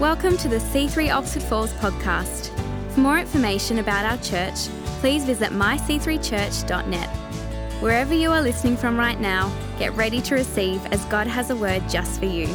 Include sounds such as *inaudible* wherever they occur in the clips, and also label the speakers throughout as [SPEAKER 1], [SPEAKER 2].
[SPEAKER 1] Welcome to the C3 Oxford Falls podcast. For more information about our church, please visit myc3church.net. Wherever you are listening from right now, get ready to receive as God has a word just for you.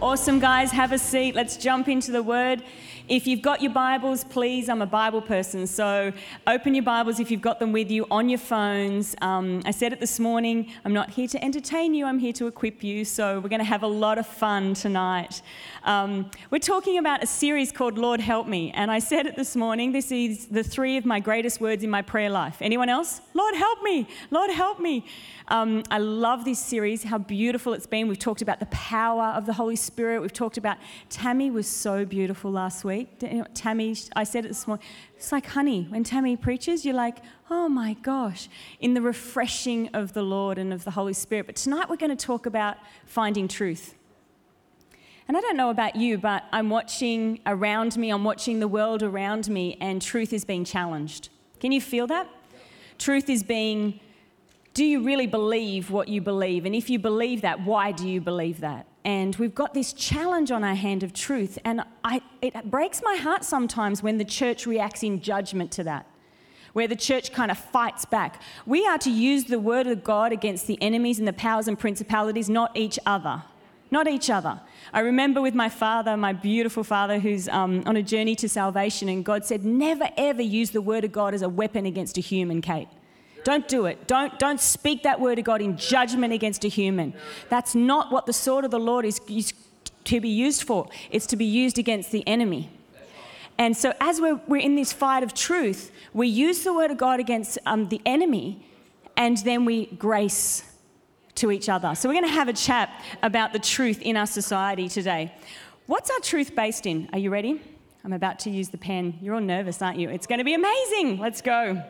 [SPEAKER 2] Awesome, guys. Have a seat. Let's jump into the word. If you've got your Bibles, please, I'm a Bible person, so open your Bibles if you've got them with you on your phones. Um, I said it this morning, I'm not here to entertain you, I'm here to equip you, so we're going to have a lot of fun tonight. Um, we're talking about a series called Lord Help Me, and I said it this morning, this is the three of my greatest words in my prayer life. Anyone else? Lord help me, Lord help me. Um, I love this series, how beautiful it's been. We've talked about the power of the Holy Spirit. We've talked about Tammy was so beautiful last week. Tammy, I said it this morning. It's like honey. When Tammy preaches, you're like, oh my gosh, in the refreshing of the Lord and of the Holy Spirit. But tonight we're going to talk about finding truth. And I don't know about you, but I'm watching around me, I'm watching the world around me, and truth is being challenged. Can you feel that? Truth is being do you really believe what you believe? And if you believe that, why do you believe that? And we've got this challenge on our hand of truth. And I, it breaks my heart sometimes when the church reacts in judgment to that, where the church kind of fights back. We are to use the word of God against the enemies and the powers and principalities, not each other. Not each other. I remember with my father, my beautiful father, who's um, on a journey to salvation, and God said, Never ever use the word of God as a weapon against a human, Kate. Don't do it. Don't, don't speak that word of God in judgment against a human. That's not what the sword of the Lord is, to be used for. It's to be used against the enemy. And so, as we're, we're in this fight of truth, we use the word of God against um, the enemy, and then we grace to each other. So, we're going to have a chat about the truth in our society today. What's our truth based in? Are you ready? I'm about to use the pen. You're all nervous, aren't you? It's going to be amazing. Let's go.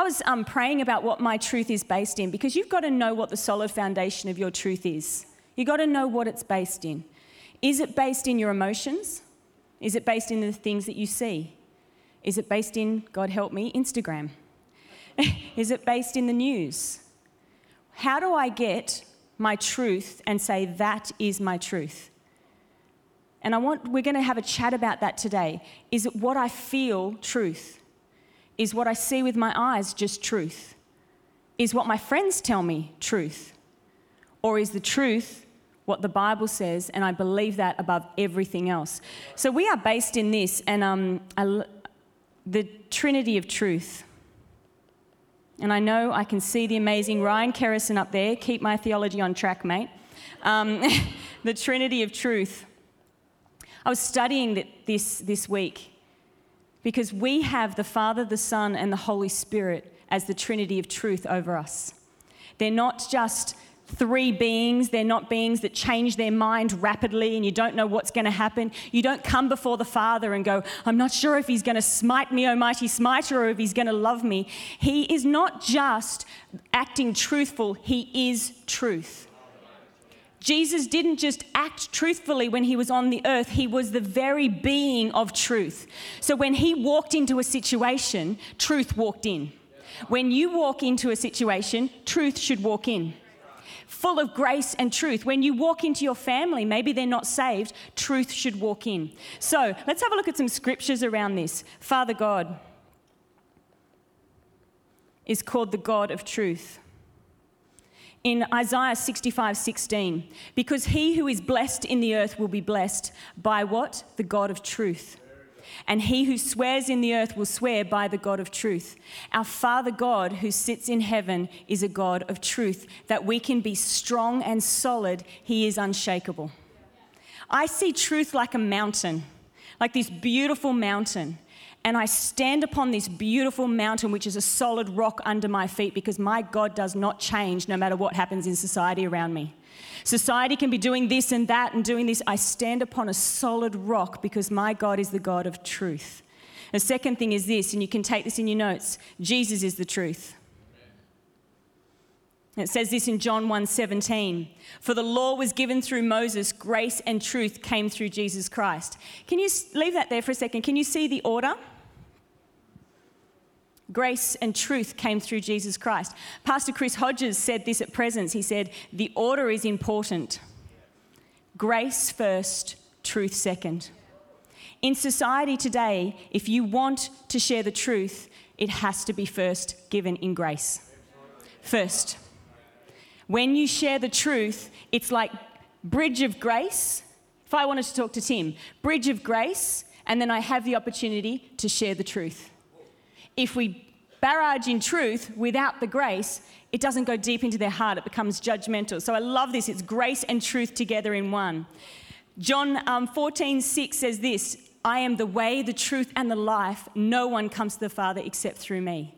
[SPEAKER 2] I was um, praying about what my truth is based in because you've got to know what the solid foundation of your truth is. You've got to know what it's based in. Is it based in your emotions? Is it based in the things that you see? Is it based in, God help me, Instagram? *laughs* is it based in the news? How do I get my truth and say that is my truth? And I want we're going to have a chat about that today. Is it what I feel truth? Is what I see with my eyes just truth? Is what my friends tell me truth? Or is the truth what the Bible says, and I believe that above everything else? So we are based in this, and um, the Trinity of truth. And I know I can see the amazing Ryan Kerrison up there. Keep my theology on track, mate. Um, *laughs* the Trinity of truth. I was studying this this week, because we have the Father, the Son, and the Holy Spirit as the Trinity of truth over us. They're not just three beings, they're not beings that change their mind rapidly and you don't know what's going to happen. You don't come before the Father and go, I'm not sure if he's going to smite me, O mighty Smiter, or if he's going to love me. He is not just acting truthful, he is truth. Jesus didn't just act truthfully when he was on the earth, he was the very being of truth. So when he walked into a situation, truth walked in. When you walk into a situation, truth should walk in. Full of grace and truth. When you walk into your family, maybe they're not saved, truth should walk in. So let's have a look at some scriptures around this. Father God is called the God of truth in Isaiah 65 16, because he who is blessed in the earth will be blessed by what? The God of truth. And he who swears in the earth will swear by the God of truth. Our Father God, who sits in heaven, is a God of truth, that we can be strong and solid. He is unshakable. I see truth like a mountain, like this beautiful mountain and I stand upon this beautiful mountain, which is a solid rock under my feet, because my God does not change no matter what happens in society around me. Society can be doing this and that and doing this. I stand upon a solid rock because my God is the God of truth. The second thing is this, and you can take this in your notes Jesus is the truth. It says this in John 1:17. For the law was given through Moses, grace and truth came through Jesus Christ. Can you leave that there for a second? Can you see the order? Grace and truth came through Jesus Christ. Pastor Chris Hodges said this at Presence. He said, The order is important. Grace first, truth second. In society today, if you want to share the truth, it has to be first given in grace. First. When you share the truth, it's like bridge of grace. If I wanted to talk to Tim, bridge of grace, and then I have the opportunity to share the truth. If we barrage in truth without the grace, it doesn't go deep into their heart, it becomes judgmental. So I love this. It's grace and truth together in one. John um, 14, 6 says this I am the way, the truth, and the life. No one comes to the Father except through me.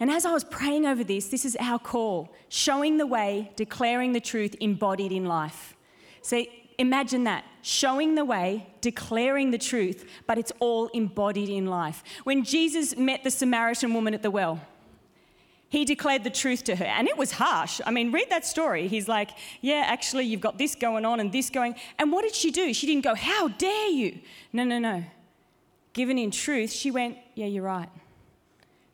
[SPEAKER 2] And as I was praying over this, this is our call showing the way, declaring the truth embodied in life. So imagine that showing the way, declaring the truth, but it's all embodied in life. When Jesus met the Samaritan woman at the well, he declared the truth to her, and it was harsh. I mean, read that story. He's like, Yeah, actually, you've got this going on and this going. And what did she do? She didn't go, How dare you? No, no, no. Given in truth, she went, Yeah, you're right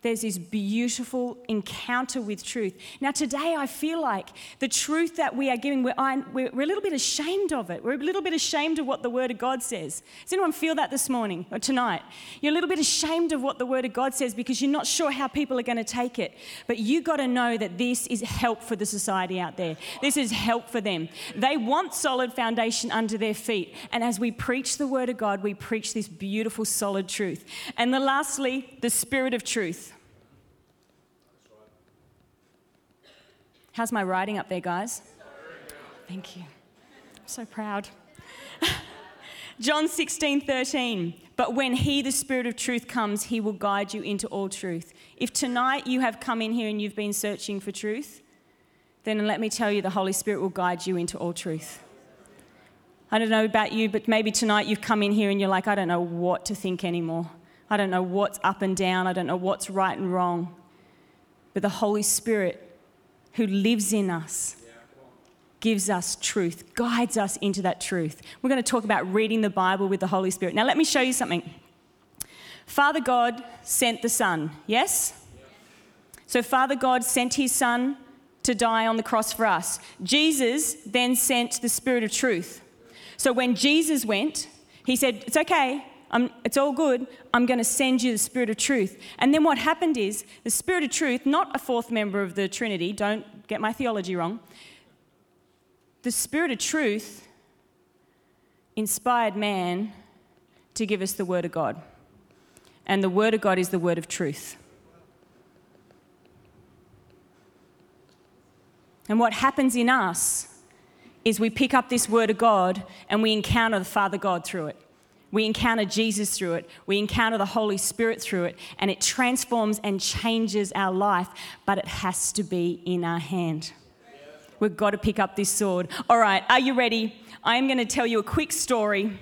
[SPEAKER 2] there's this beautiful encounter with truth. Now, today, I feel like the truth that we are giving, we're, we're, a little bit ashamed of it. We're a little bit ashamed of what the Word of God says. Does anyone feel that this morning or tonight? You're a little bit ashamed of what the Word of God says because you're not sure how people are going to take it. But you got to know that this is help for the society out there. This is help for them. They want solid foundation under their feet. And as we preach the Word of God, we preach this beautiful, solid truth. And the lastly, the Spirit of truth. How's my writing up there, guys? Thank you. I'm so proud. *laughs* John 16, 13. But when He, the Spirit of truth, comes, He will guide you into all truth. If tonight you have come in here and you've been searching for truth, then let me tell you, the Holy Spirit will guide you into all truth. I don't know about you, but maybe tonight you've come in here and you're like, I don't know what to think anymore. I don't know what's up and down. I don't know what's right and wrong. But the Holy Spirit who lives in us gives us truth, guides us into that truth. We're going to talk about reading the Bible with the Holy Spirit. Now, let me show you something. Father God sent the Son, yes? So, Father God sent his Son to die on the cross for us. Jesus then sent the Spirit of truth. So, when Jesus went, he said, It's okay, I'm, it's all good. I'm going to send you the Spirit of truth. And then what happened is the Spirit of truth, not a fourth member of the Trinity, don't get my theology wrong. The Spirit of truth inspired man to give us the Word of God. And the Word of God is the Word of truth. And what happens in us is we pick up this Word of God and we encounter the Father God through it. We encounter Jesus through it. We encounter the Holy Spirit through it. And it transforms and changes our life, but it has to be in our hand. We've got to pick up this sword. All right, are you ready? I am going to tell you a quick story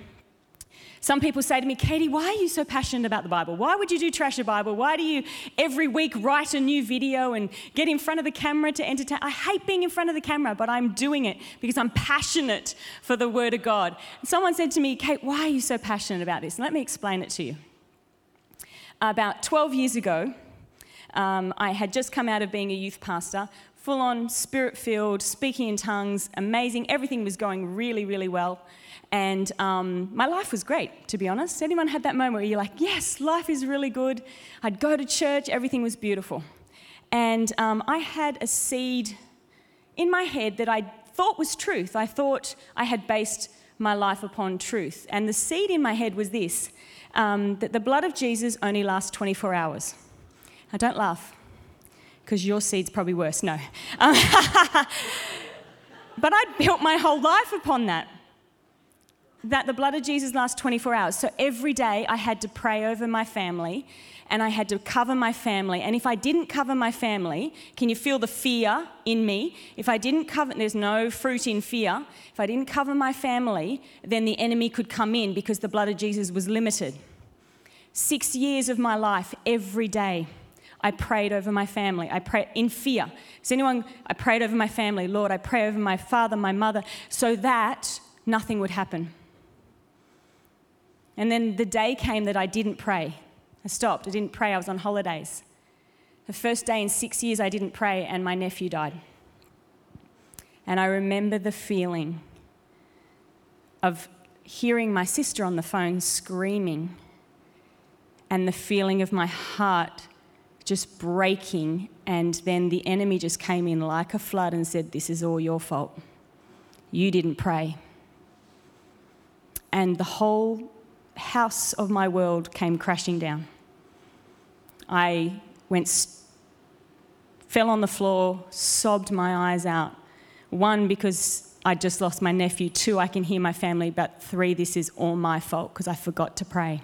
[SPEAKER 2] some people say to me, Katie, why are you so passionate about the Bible? Why would you do Trash the Bible? Why do you every week write a new video and get in front of the camera to entertain? I hate being in front of the camera, but I'm doing it because I'm passionate for the Word of God. And someone said to me, Kate, why are you so passionate about this? And let me explain it to you. About 12 years ago, um, I had just come out of being a youth pastor, full on spirit filled, speaking in tongues, amazing. Everything was going really, really well. And um, my life was great, to be honest. Anyone had that moment where you're like, yes, life is really good. I'd go to church, everything was beautiful. And um, I had a seed in my head that I thought was truth. I thought I had based my life upon truth. And the seed in my head was this um, that the blood of Jesus only lasts 24 hours. I don't laugh, because your seed's probably worse. No. *laughs* but I built my whole life upon that that the blood of Jesus lasts 24 hours. So every day I had to pray over my family and I had to cover my family. And if I didn't cover my family, can you feel the fear in me? If I didn't cover, there's no fruit in fear. If I didn't cover my family, then the enemy could come in because the blood of Jesus was limited. Six years of my life, every day, I prayed over my family. I prayed in fear. Is anyone, I prayed over my family. Lord, I pray over my father, my mother, so that nothing would happen. And then the day came that I didn't pray. I stopped. I didn't pray. I was on holidays. The first day in six years, I didn't pray, and my nephew died. And I remember the feeling of hearing my sister on the phone screaming and the feeling of my heart just breaking. And then the enemy just came in like a flood and said, This is all your fault. You didn't pray. And the whole house of my world came crashing down. I went, fell on the floor, sobbed my eyes out. One, because I just lost my nephew. Two, I can hear my family. But three, this is all my fault because I forgot to pray.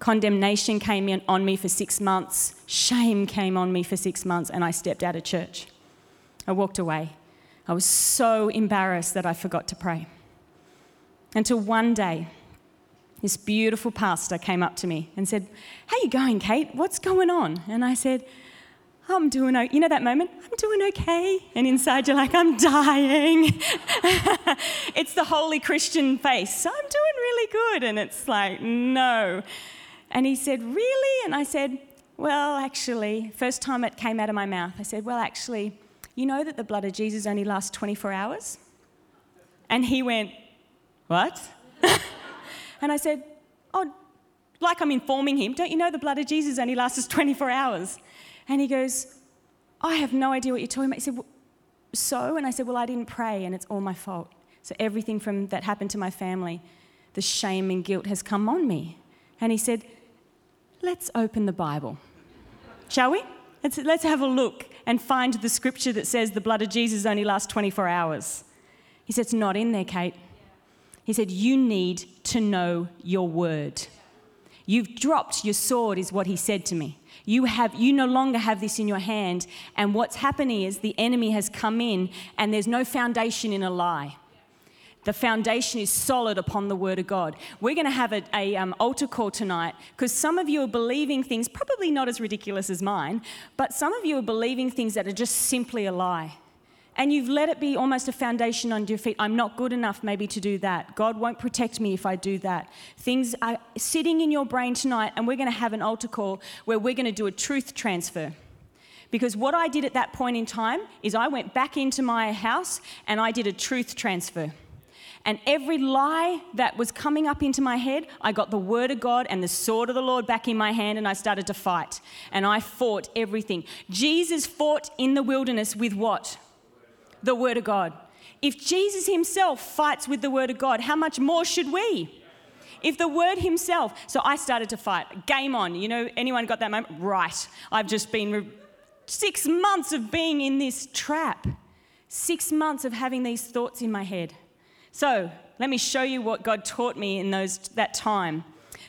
[SPEAKER 2] Condemnation came in on me for six months. Shame came on me for six months, and I stepped out of church. I walked away. I was so embarrassed that I forgot to pray. Until one day, this beautiful pastor came up to me and said, How you going, Kate? What's going on? And I said, I'm doing okay. You know that moment? I'm doing okay. And inside you're like, I'm dying. *laughs* it's the holy Christian face. I'm doing really good. And it's like, no. And he said, Really? And I said, Well, actually, first time it came out of my mouth, I said, Well, actually, you know that the blood of Jesus only lasts 24 hours? And he went, What? *laughs* and I said, Oh, like I'm informing him, don't you know the blood of Jesus only lasts *laughs* 24 hours? And he goes, I have no idea what you're talking about. He said, well, So? And I said, Well, I didn't pray and it's all my fault. So everything from that happened to my family, the shame and guilt has come on me. And he said, let's open the Bible. Shall we? Let's, let's have a look and find the scripture that says the blood of Jesus only lasts 24 hours. He said, It's not in there, Kate. He said, You need to know your word. You've dropped your sword, is what he said to me. You, have, you no longer have this in your hand. And what's happening is the enemy has come in, and there's no foundation in a lie. The foundation is solid upon the Word of God. We're going to have an a, um, altar call tonight because some of you are believing things, probably not as ridiculous as mine, but some of you are believing things that are just simply a lie. And you've let it be almost a foundation on your feet. I'm not good enough, maybe, to do that. God won't protect me if I do that. Things are sitting in your brain tonight, and we're going to have an altar call where we're going to do a truth transfer. Because what I did at that point in time is I went back into my house and I did a truth transfer. And every lie that was coming up into my head, I got the word of God and the sword of the Lord back in my hand and I started to fight. And I fought everything. Jesus fought in the wilderness with what? The word of God. If Jesus himself fights with the word of God, how much more should we? If the word himself, so I started to fight. Game on. You know, anyone got that moment? Right. I've just been re- six months of being in this trap, six months of having these thoughts in my head. So, let me show you what God taught me in those, that time.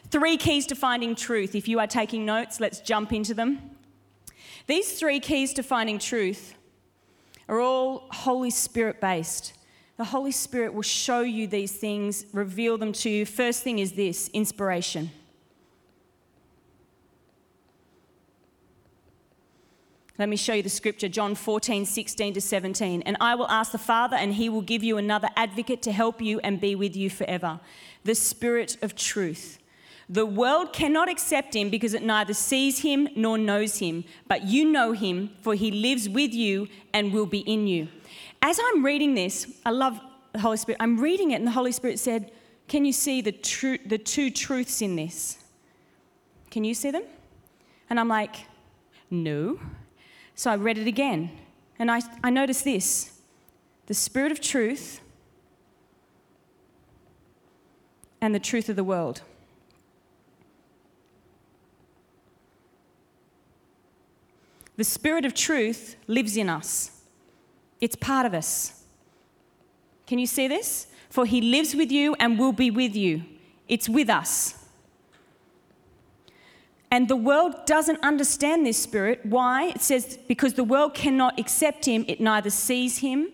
[SPEAKER 2] Three keys to finding truth. If you are taking notes, let's jump into them. These three keys to finding truth are all Holy Spirit based. The Holy Spirit will show you these things, reveal them to you. First thing is this inspiration. Let me show you the scripture, John 14, 16 to 17. And I will ask the Father, and he will give you another advocate to help you and be with you forever the Spirit of truth. The world cannot accept him because it neither sees him nor knows him, but you know him, for he lives with you and will be in you. As I'm reading this, I love the Holy Spirit. I'm reading it, and the Holy Spirit said, Can you see the, the two truths in this? Can you see them? And I'm like, No. So I read it again, and I, I noticed this the Spirit of truth and the truth of the world. The Spirit of truth lives in us, it's part of us. Can you see this? For he lives with you and will be with you. It's with us. And the world doesn't understand this spirit. Why? It says, because the world cannot accept him, it neither sees him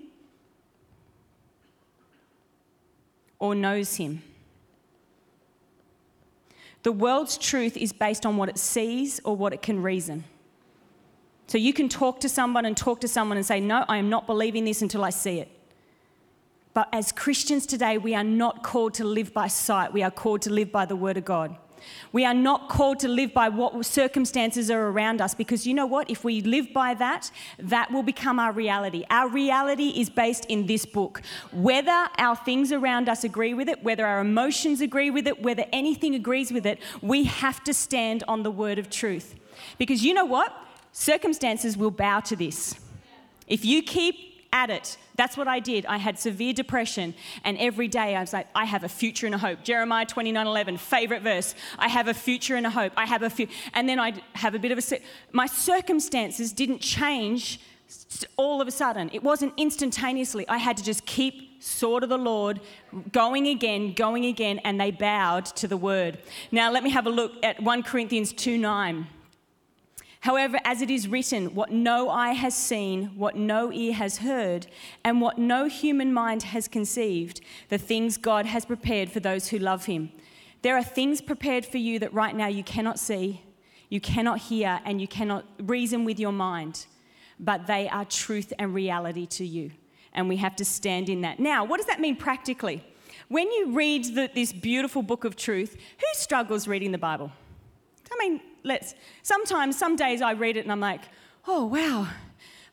[SPEAKER 2] or knows him. The world's truth is based on what it sees or what it can reason. So you can talk to someone and talk to someone and say, No, I am not believing this until I see it. But as Christians today, we are not called to live by sight, we are called to live by the Word of God. We are not called to live by what circumstances are around us because you know what? If we live by that, that will become our reality. Our reality is based in this book. Whether our things around us agree with it, whether our emotions agree with it, whether anything agrees with it, we have to stand on the word of truth. Because you know what? Circumstances will bow to this. If you keep at it, that's what I did. I had severe depression, and every day I was like, I have a future and a hope. Jeremiah 29 11, favorite verse. I have a future and a hope. I have a few. And then I'd have a bit of a. My circumstances didn't change all of a sudden. It wasn't instantaneously. I had to just keep sword of the Lord, going again, going again, and they bowed to the word. Now, let me have a look at 1 Corinthians 2 9. However, as it is written, what no eye has seen, what no ear has heard, and what no human mind has conceived, the things God has prepared for those who love him. There are things prepared for you that right now you cannot see, you cannot hear, and you cannot reason with your mind, but they are truth and reality to you. And we have to stand in that. Now, what does that mean practically? When you read the, this beautiful book of truth, who struggles reading the Bible? I mean, let's. Sometimes, some days I read it and I'm like, oh, wow.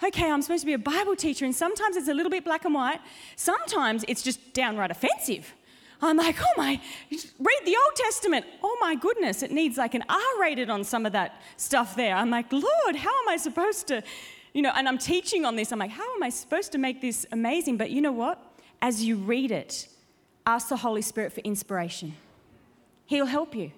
[SPEAKER 2] Okay, I'm supposed to be a Bible teacher, and sometimes it's a little bit black and white. Sometimes it's just downright offensive. I'm like, oh my, read the Old Testament. Oh my goodness, it needs like an R rated on some of that stuff there. I'm like, Lord, how am I supposed to, you know, and I'm teaching on this. I'm like, how am I supposed to make this amazing? But you know what? As you read it, ask the Holy Spirit for inspiration. He'll help you.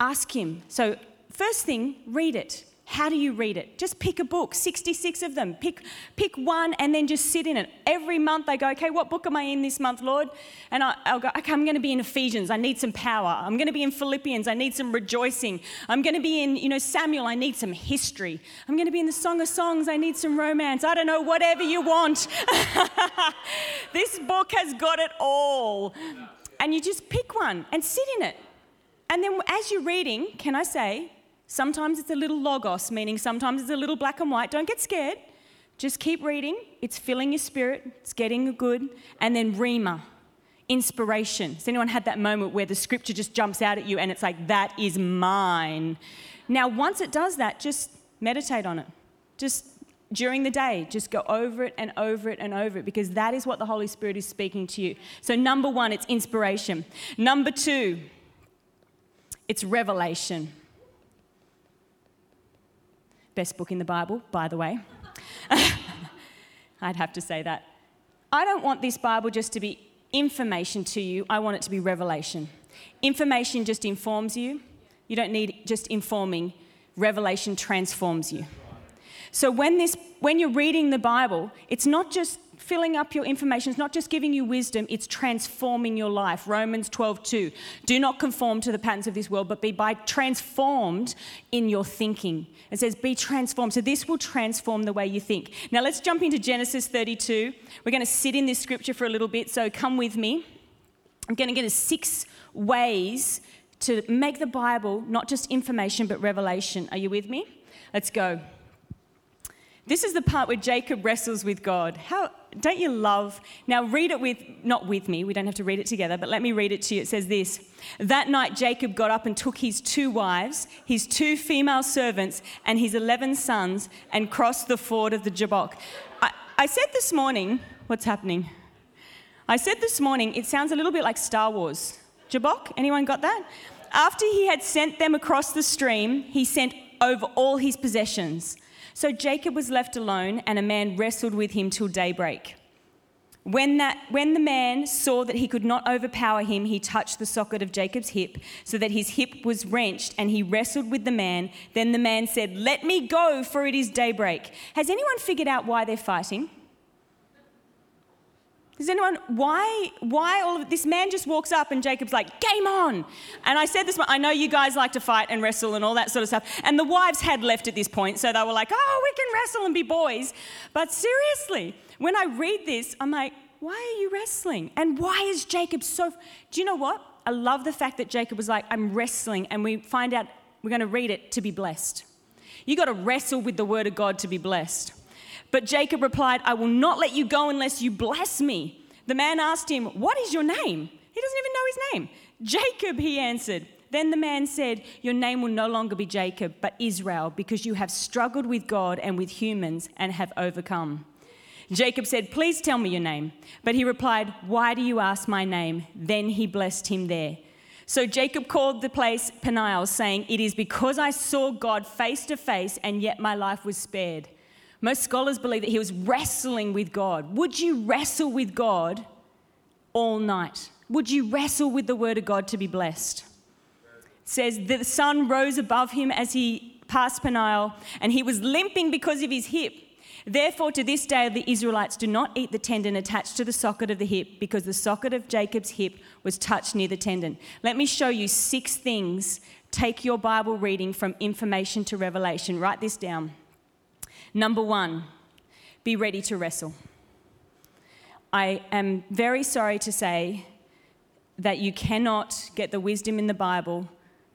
[SPEAKER 2] Ask Him. So, first thing, read it. How do you read it? Just pick a book, 66 of them. Pick, pick one and then just sit in it. Every month I go, okay, what book am I in this month, Lord? And I, will go, okay, I'm going to be in Ephesians. I need some power. I'm going to be in Philippians. I need some rejoicing. I'm going to be in, you know, Samuel. I need some history. I'm going to be in the Song of Songs. I need some romance. I don't know, whatever you want. *laughs* this book has got it all. And you just pick one and sit in it. And then as you're reading, can I say, sometimes it's a little logos, meaning sometimes it's a little black and white. Don't get scared. Just keep reading. It's filling your spirit, it's getting good. And then Rhema, inspiration. Has anyone had that moment where the scripture just jumps out at you and it's like, that is mine? Now, once it does that, just meditate on it. Just during the day, just go over it and over it and over it because that is what the Holy Spirit is speaking to you. So, number one, it's inspiration. Number two, it's Revelation. Best book in the Bible, by the way. *laughs* I'd have to say that. I don't want this Bible just to be information to you, I want it to be revelation. Information just informs you, you don't need just informing. Revelation transforms you. So when this when you're reading the Bible, it's not just filling up your information. It's not just giving you wisdom, it's transforming your life. Romans 12, 2. Do not conform to the patterns of this world, but be by transformed in your thinking. It says, be transformed. So this will transform the way you think. Now let's jump into Genesis 32. We're going to sit in this scripture for a little bit, so come with me. I'm going to get us six ways to make the Bible not just information but revelation. Are you with me? Let's go. This is the part where Jacob wrestles with God. How don't you love? Now read it with not with me. We don't have to read it together, but let me read it to you. It says this: That night Jacob got up and took his two wives, his two female servants, and his eleven sons, and crossed the ford of the Jabbok. I, I said this morning, what's happening? I said this morning, it sounds a little bit like Star Wars. Jabbok? Anyone got that? After he had sent them across the stream, he sent over all his possessions so Jacob was left alone, and a man wrestled with him till daybreak. When, that, when the man saw that he could not overpower him, he touched the socket of Jacob's hip, so that his hip was wrenched, and he wrestled with the man. Then the man said, Let me go, for it is daybreak. Has anyone figured out why they're fighting? Does anyone, why, why all of this man just walks up and Jacob's like, game on. And I said this, I know you guys like to fight and wrestle and all that sort of stuff. And the wives had left at this point, so they were like, oh, we can wrestle and be boys. But seriously, when I read this, I'm like, why are you wrestling? And why is Jacob so, do you know what? I love the fact that Jacob was like, I'm wrestling, and we find out, we're going to read it to be blessed. You got to wrestle with the word of God to be blessed. But Jacob replied, I will not let you go unless you bless me. The man asked him, What is your name? He doesn't even know his name. Jacob, he answered. Then the man said, Your name will no longer be Jacob, but Israel, because you have struggled with God and with humans and have overcome. Jacob said, Please tell me your name. But he replied, Why do you ask my name? Then he blessed him there. So Jacob called the place Peniel, saying, It is because I saw God face to face, and yet my life was spared. Most scholars believe that he was wrestling with God. Would you wrestle with God all night? Would you wrestle with the word of God to be blessed? It says the sun rose above him as he passed Peniel, and he was limping because of his hip. Therefore, to this day, the Israelites do not eat the tendon attached to the socket of the hip because the socket of Jacob's hip was touched near the tendon. Let me show you six things. Take your Bible reading from information to revelation. Write this down. Number one, be ready to wrestle. I am very sorry to say that you cannot get the wisdom in the Bible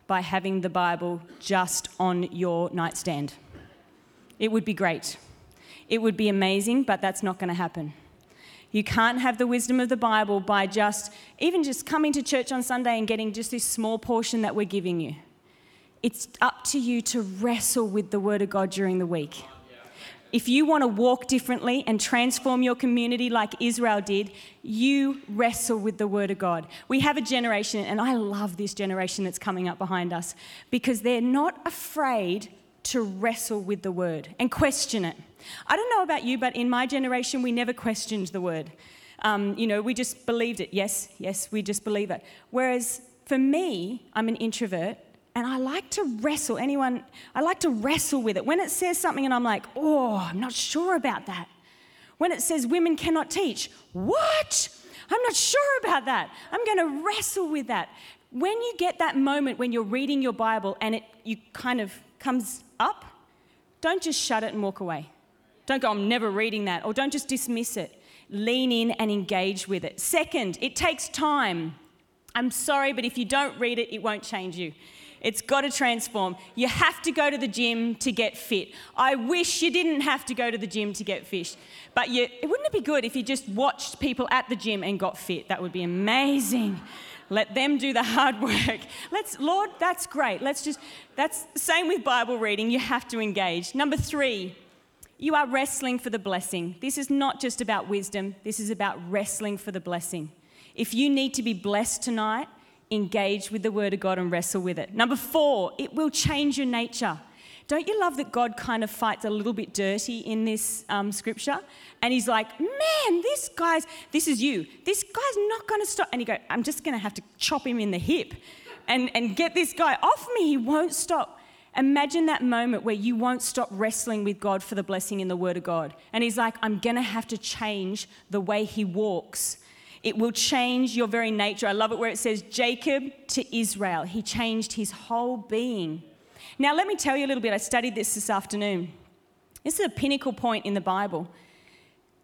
[SPEAKER 2] by having the Bible just on your nightstand. It would be great. It would be amazing, but that's not going to happen. You can't have the wisdom of the Bible by just, even just coming to church on Sunday and getting just this small portion that we're giving you. It's up to you to wrestle with the Word of God during the week. If you want to walk differently and transform your community like Israel did, you wrestle with the Word of God. We have a generation, and I love this generation that's coming up behind us because they're not afraid to wrestle with the Word and question it. I don't know about you, but in my generation, we never questioned the Word. Um, you know, we just believed it. Yes, yes, we just believe it. Whereas for me, I'm an introvert and I like to wrestle. Anyone, I like to wrestle with it. When it says something and I'm like, oh, I'm not sure about that. When it says women cannot teach, what? I'm not sure about that. I'm going to wrestle with that. When you get that moment when you're reading your Bible and it you kind of comes up, don't just shut it and walk away. Don't go, I'm never reading that, or don't just dismiss it. Lean in and engage with it. Second, it takes time. I'm sorry, but if you don't read it, it won't change you. It's got to transform. You have to go to the gym to get fit. I wish you didn't have to go to the gym to get fit. But you, wouldn't it be good if you just watched people at the gym and got fit? That would be amazing. Let them do the hard *laughs* work. Let's, Lord, that's great. Let's just, that's the same with Bible reading. You have to engage. Number three, you are wrestling for the blessing. This is not just about wisdom, this is about wrestling for the blessing. If you need to be blessed tonight, engage with the Word of God and wrestle with it. Number four, it will change your nature. Don't you love that God kind of fights a little bit dirty in this um, scripture? And he's like, man, this guy's, this is you. This guy's not going to stop. And you go, I'm just going to have to chop him in the hip and, and get this guy off me. He won't stop. Imagine that moment where you won't stop wrestling with God for the blessing in the Word of God. And he's like, I'm going to have to change the way he walks it will change your very nature. I love it where it says Jacob to Israel. He changed his whole being. Now, let me tell you a little bit. I studied this this afternoon. This is a pinnacle point in the Bible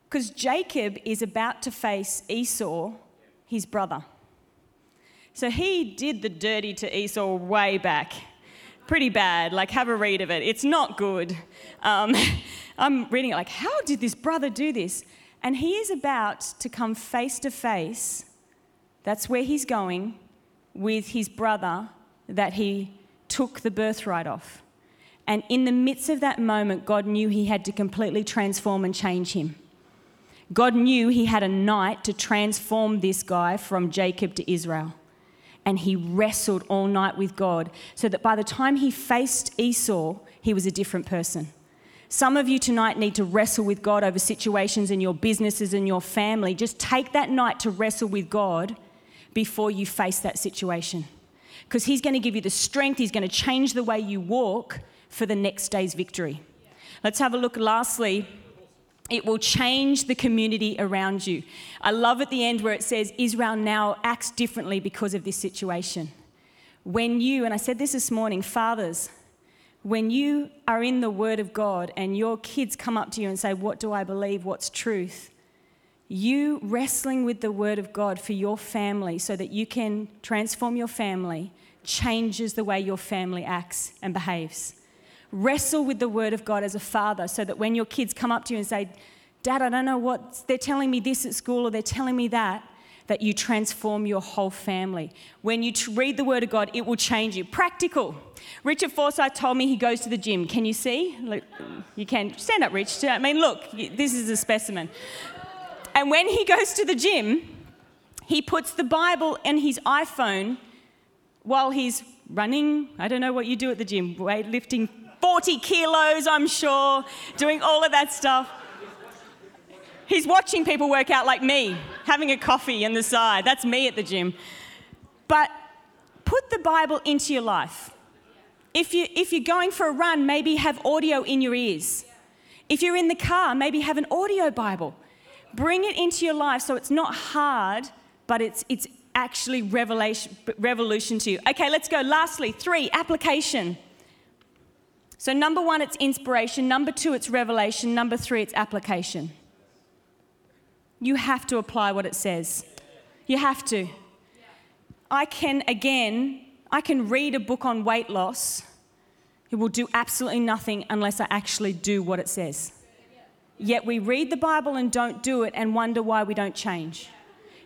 [SPEAKER 2] because Jacob is about to face Esau, his brother. So he did the dirty to Esau way back. Pretty bad. Like, have a read of it. It's not good. Um, *laughs* I'm reading it like, how did this brother do this? And he is about to come face to face, that's where he's going, with his brother that he took the birthright off. And in the midst of that moment, God knew he had to completely transform and change him. God knew he had a night to transform this guy from Jacob to Israel. And he wrestled all night with God so that by the time he faced Esau, he was a different person. Some of you tonight need to wrestle with God over situations in your businesses and your family. Just take that night to wrestle with God before you face that situation. Because He's going to give you the strength, He's going to change the way you walk for the next day's victory. Let's have a look lastly. It will change the community around you. I love at the end where it says Israel now acts differently because of this situation. When you, and I said this this morning, fathers, when you are in the Word of God and your kids come up to you and say, What do I believe? What's truth? You wrestling with the Word of God for your family so that you can transform your family changes the way your family acts and behaves. Wrestle with the Word of God as a father so that when your kids come up to you and say, Dad, I don't know what, they're telling me this at school or they're telling me that, that you transform your whole family. When you read the Word of God, it will change you. Practical. Richard Forsyth told me he goes to the gym. Can you see? Look, you can. Stand up, Rich. I mean, look, this is a specimen. And when he goes to the gym, he puts the Bible and his iPhone while he's running. I don't know what you do at the gym, weightlifting 40 kilos, I'm sure, doing all of that stuff. He's watching people work out like me, having a coffee on the side. That's me at the gym. But put the Bible into your life. If, you, if you're going for a run, maybe have audio in your ears. If you're in the car, maybe have an audio Bible. Bring it into your life so it's not hard, but it's, it's actually revelation, revolution to you. Okay, let's go. Lastly, three, application. So, number one, it's inspiration. Number two, it's revelation. Number three, it's application. You have to apply what it says. You have to. I can, again, I can read a book on weight loss. It will do absolutely nothing unless I actually do what it says. Yet we read the Bible and don't do it and wonder why we don't change.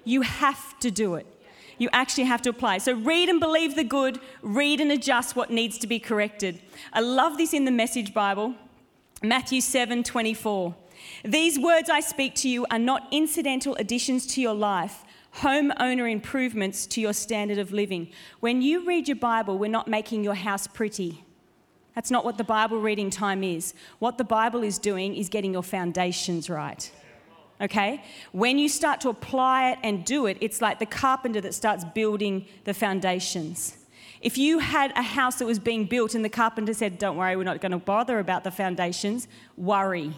[SPEAKER 2] You have to do it. You actually have to apply. So read and believe the good, read and adjust what needs to be corrected. I love this in the Message Bible, Matthew 7 24. These words I speak to you are not incidental additions to your life, homeowner improvements to your standard of living. When you read your Bible, we're not making your house pretty. That's not what the Bible reading time is. What the Bible is doing is getting your foundations right. Okay? When you start to apply it and do it, it's like the carpenter that starts building the foundations. If you had a house that was being built and the carpenter said, Don't worry, we're not going to bother about the foundations, worry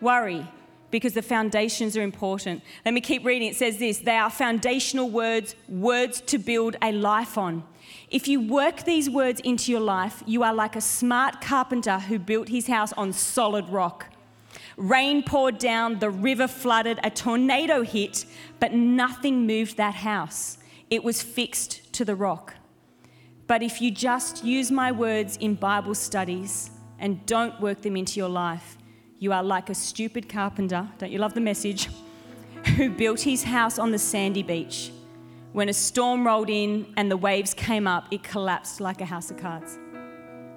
[SPEAKER 2] worry because the foundations are important. Let me keep reading. It says this they are foundational words, words to build a life on. If you work these words into your life, you are like a smart carpenter who built his house on solid rock. Rain poured down, the river flooded, a tornado hit, but nothing moved that house. It was fixed to the rock. But if you just use my words in Bible studies and don't work them into your life, you are like a stupid carpenter, don't you love the message? *laughs* Who built his house on the sandy beach. When a storm rolled in and the waves came up, it collapsed like a house of cards.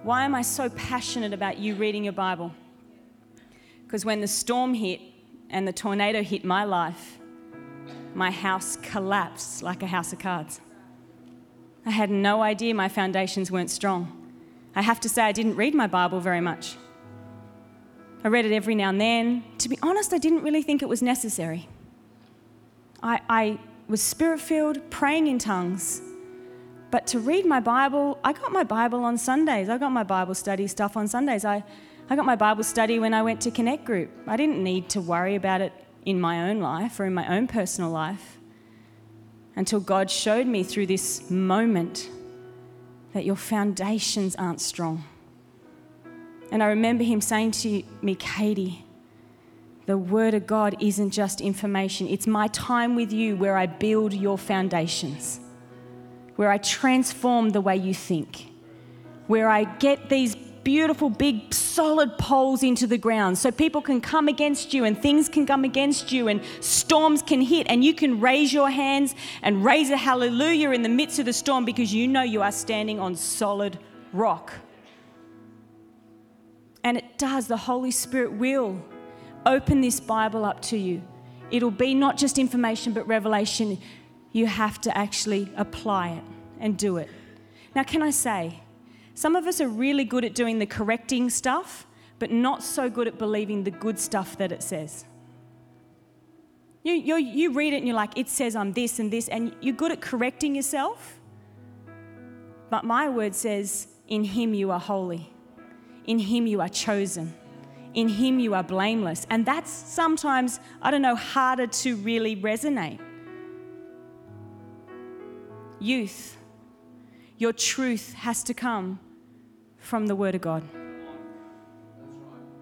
[SPEAKER 2] Why am I so passionate about you reading your Bible? Because when the storm hit and the tornado hit my life, my house collapsed like a house of cards. I had no idea my foundations weren't strong. I have to say, I didn't read my Bible very much. I read it every now and then. To be honest, I didn't really think it was necessary. I, I was spirit filled, praying in tongues. But to read my Bible, I got my Bible on Sundays. I got my Bible study stuff on Sundays. I, I got my Bible study when I went to Connect Group. I didn't need to worry about it in my own life or in my own personal life until God showed me through this moment that your foundations aren't strong. And I remember him saying to me, Katie, the Word of God isn't just information, it's my time with you where I build your foundations, where I transform the way you think, where I get these beautiful, big, solid poles into the ground so people can come against you and things can come against you and storms can hit and you can raise your hands and raise a hallelujah in the midst of the storm because you know you are standing on solid rock. And it does, the Holy Spirit will open this Bible up to you. It'll be not just information, but revelation. You have to actually apply it and do it. Now, can I say, some of us are really good at doing the correcting stuff, but not so good at believing the good stuff that it says. You, you, you read it and you're like, it says I'm this and this, and you're good at correcting yourself. But my word says, in Him you are holy. In Him you are chosen. In Him you are blameless. And that's sometimes, I don't know, harder to really resonate. Youth, your truth has to come from the Word of God.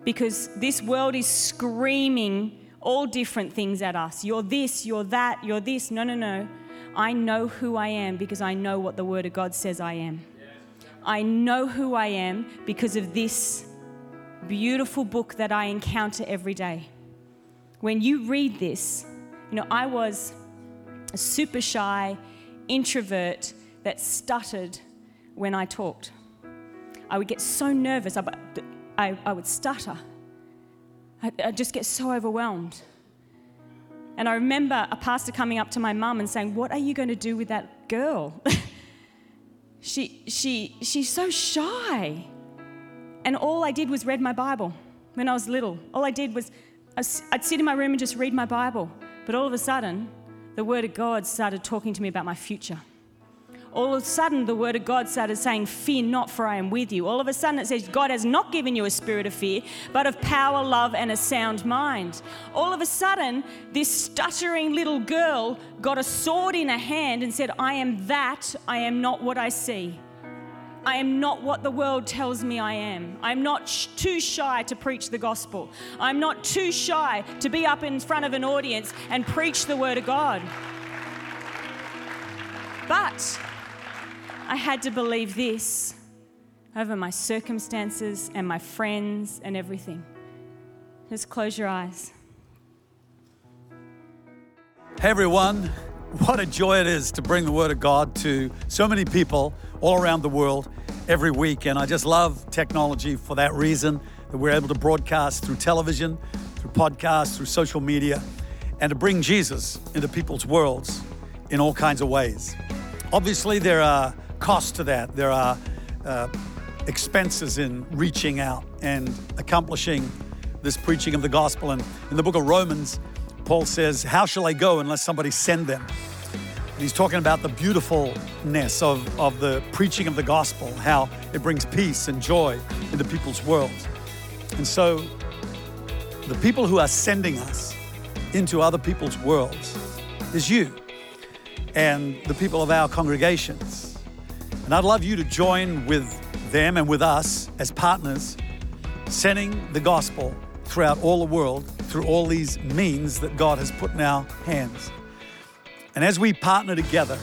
[SPEAKER 2] Because this world is screaming all different things at us. You're this, you're that, you're this. No, no, no. I know who I am because I know what the Word of God says I am. I know who I am because of this beautiful book that I encounter every day. When you read this, you know, I was a super shy introvert that stuttered when I talked. I would get so nervous, I, I, I would stutter. I, I'd just get so overwhelmed. And I remember a pastor coming up to my mum and saying, What are you going to do with that girl? *laughs* she, she, she's so shy. And all I did was read my Bible when I was little. All I did was I'd sit in my room and just read my Bible. But all of a sudden, the Word of God started talking to me about my future. All of a sudden, the Word of God started saying, Fear not, for I am with you. All of a sudden, it says, God has not given you a spirit of fear, but of power, love, and a sound mind. All of a sudden, this stuttering little girl got a sword in her hand and said, I am that, I am not what I see. I am not what the world tells me I am. I'm not sh- too shy to preach the gospel. I'm not too shy to be up in front of an audience and preach the word of God. But I had to believe this over my circumstances and my friends and everything. Just close your eyes.
[SPEAKER 3] Hey everyone, what a joy it is to bring the Word of God to so many people all around the world every week. And I just love technology for that reason that we're able to broadcast through television, through podcasts, through social media, and to bring Jesus into people's worlds in all kinds of ways. Obviously, there are costs to that, there are uh, expenses in reaching out and accomplishing this preaching of the gospel. And in the book of Romans, Paul says, How shall I go unless somebody send them? And he's talking about the beautifulness of, of the preaching of the gospel, how it brings peace and joy into people's worlds. And so, the people who are sending us into other people's worlds is you and the people of our congregations. And I'd love you to join with them and with us as partners, sending the gospel throughout all the world through all these means that God has put in our hands. And as we partner together,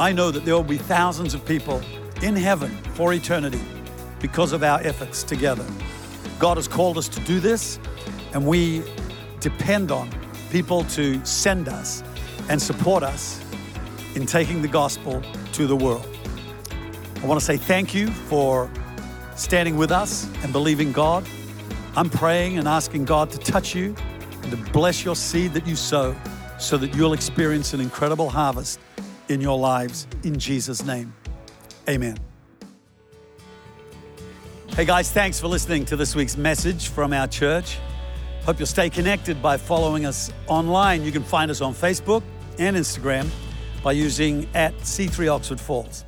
[SPEAKER 3] I know that there will be thousands of people in heaven for eternity because of our efforts together. God has called us to do this, and we depend on people to send us and support us in taking the gospel to the world. I want to say thank you for standing with us and believing God. I'm praying and asking God to touch you and to bless your seed that you sow so that you'll experience an incredible harvest in your lives in Jesus' name. Amen. Hey guys, thanks for listening to this week's message from our church. Hope you'll stay connected by following us online. You can find us on Facebook and Instagram by using at C3 Oxford Falls.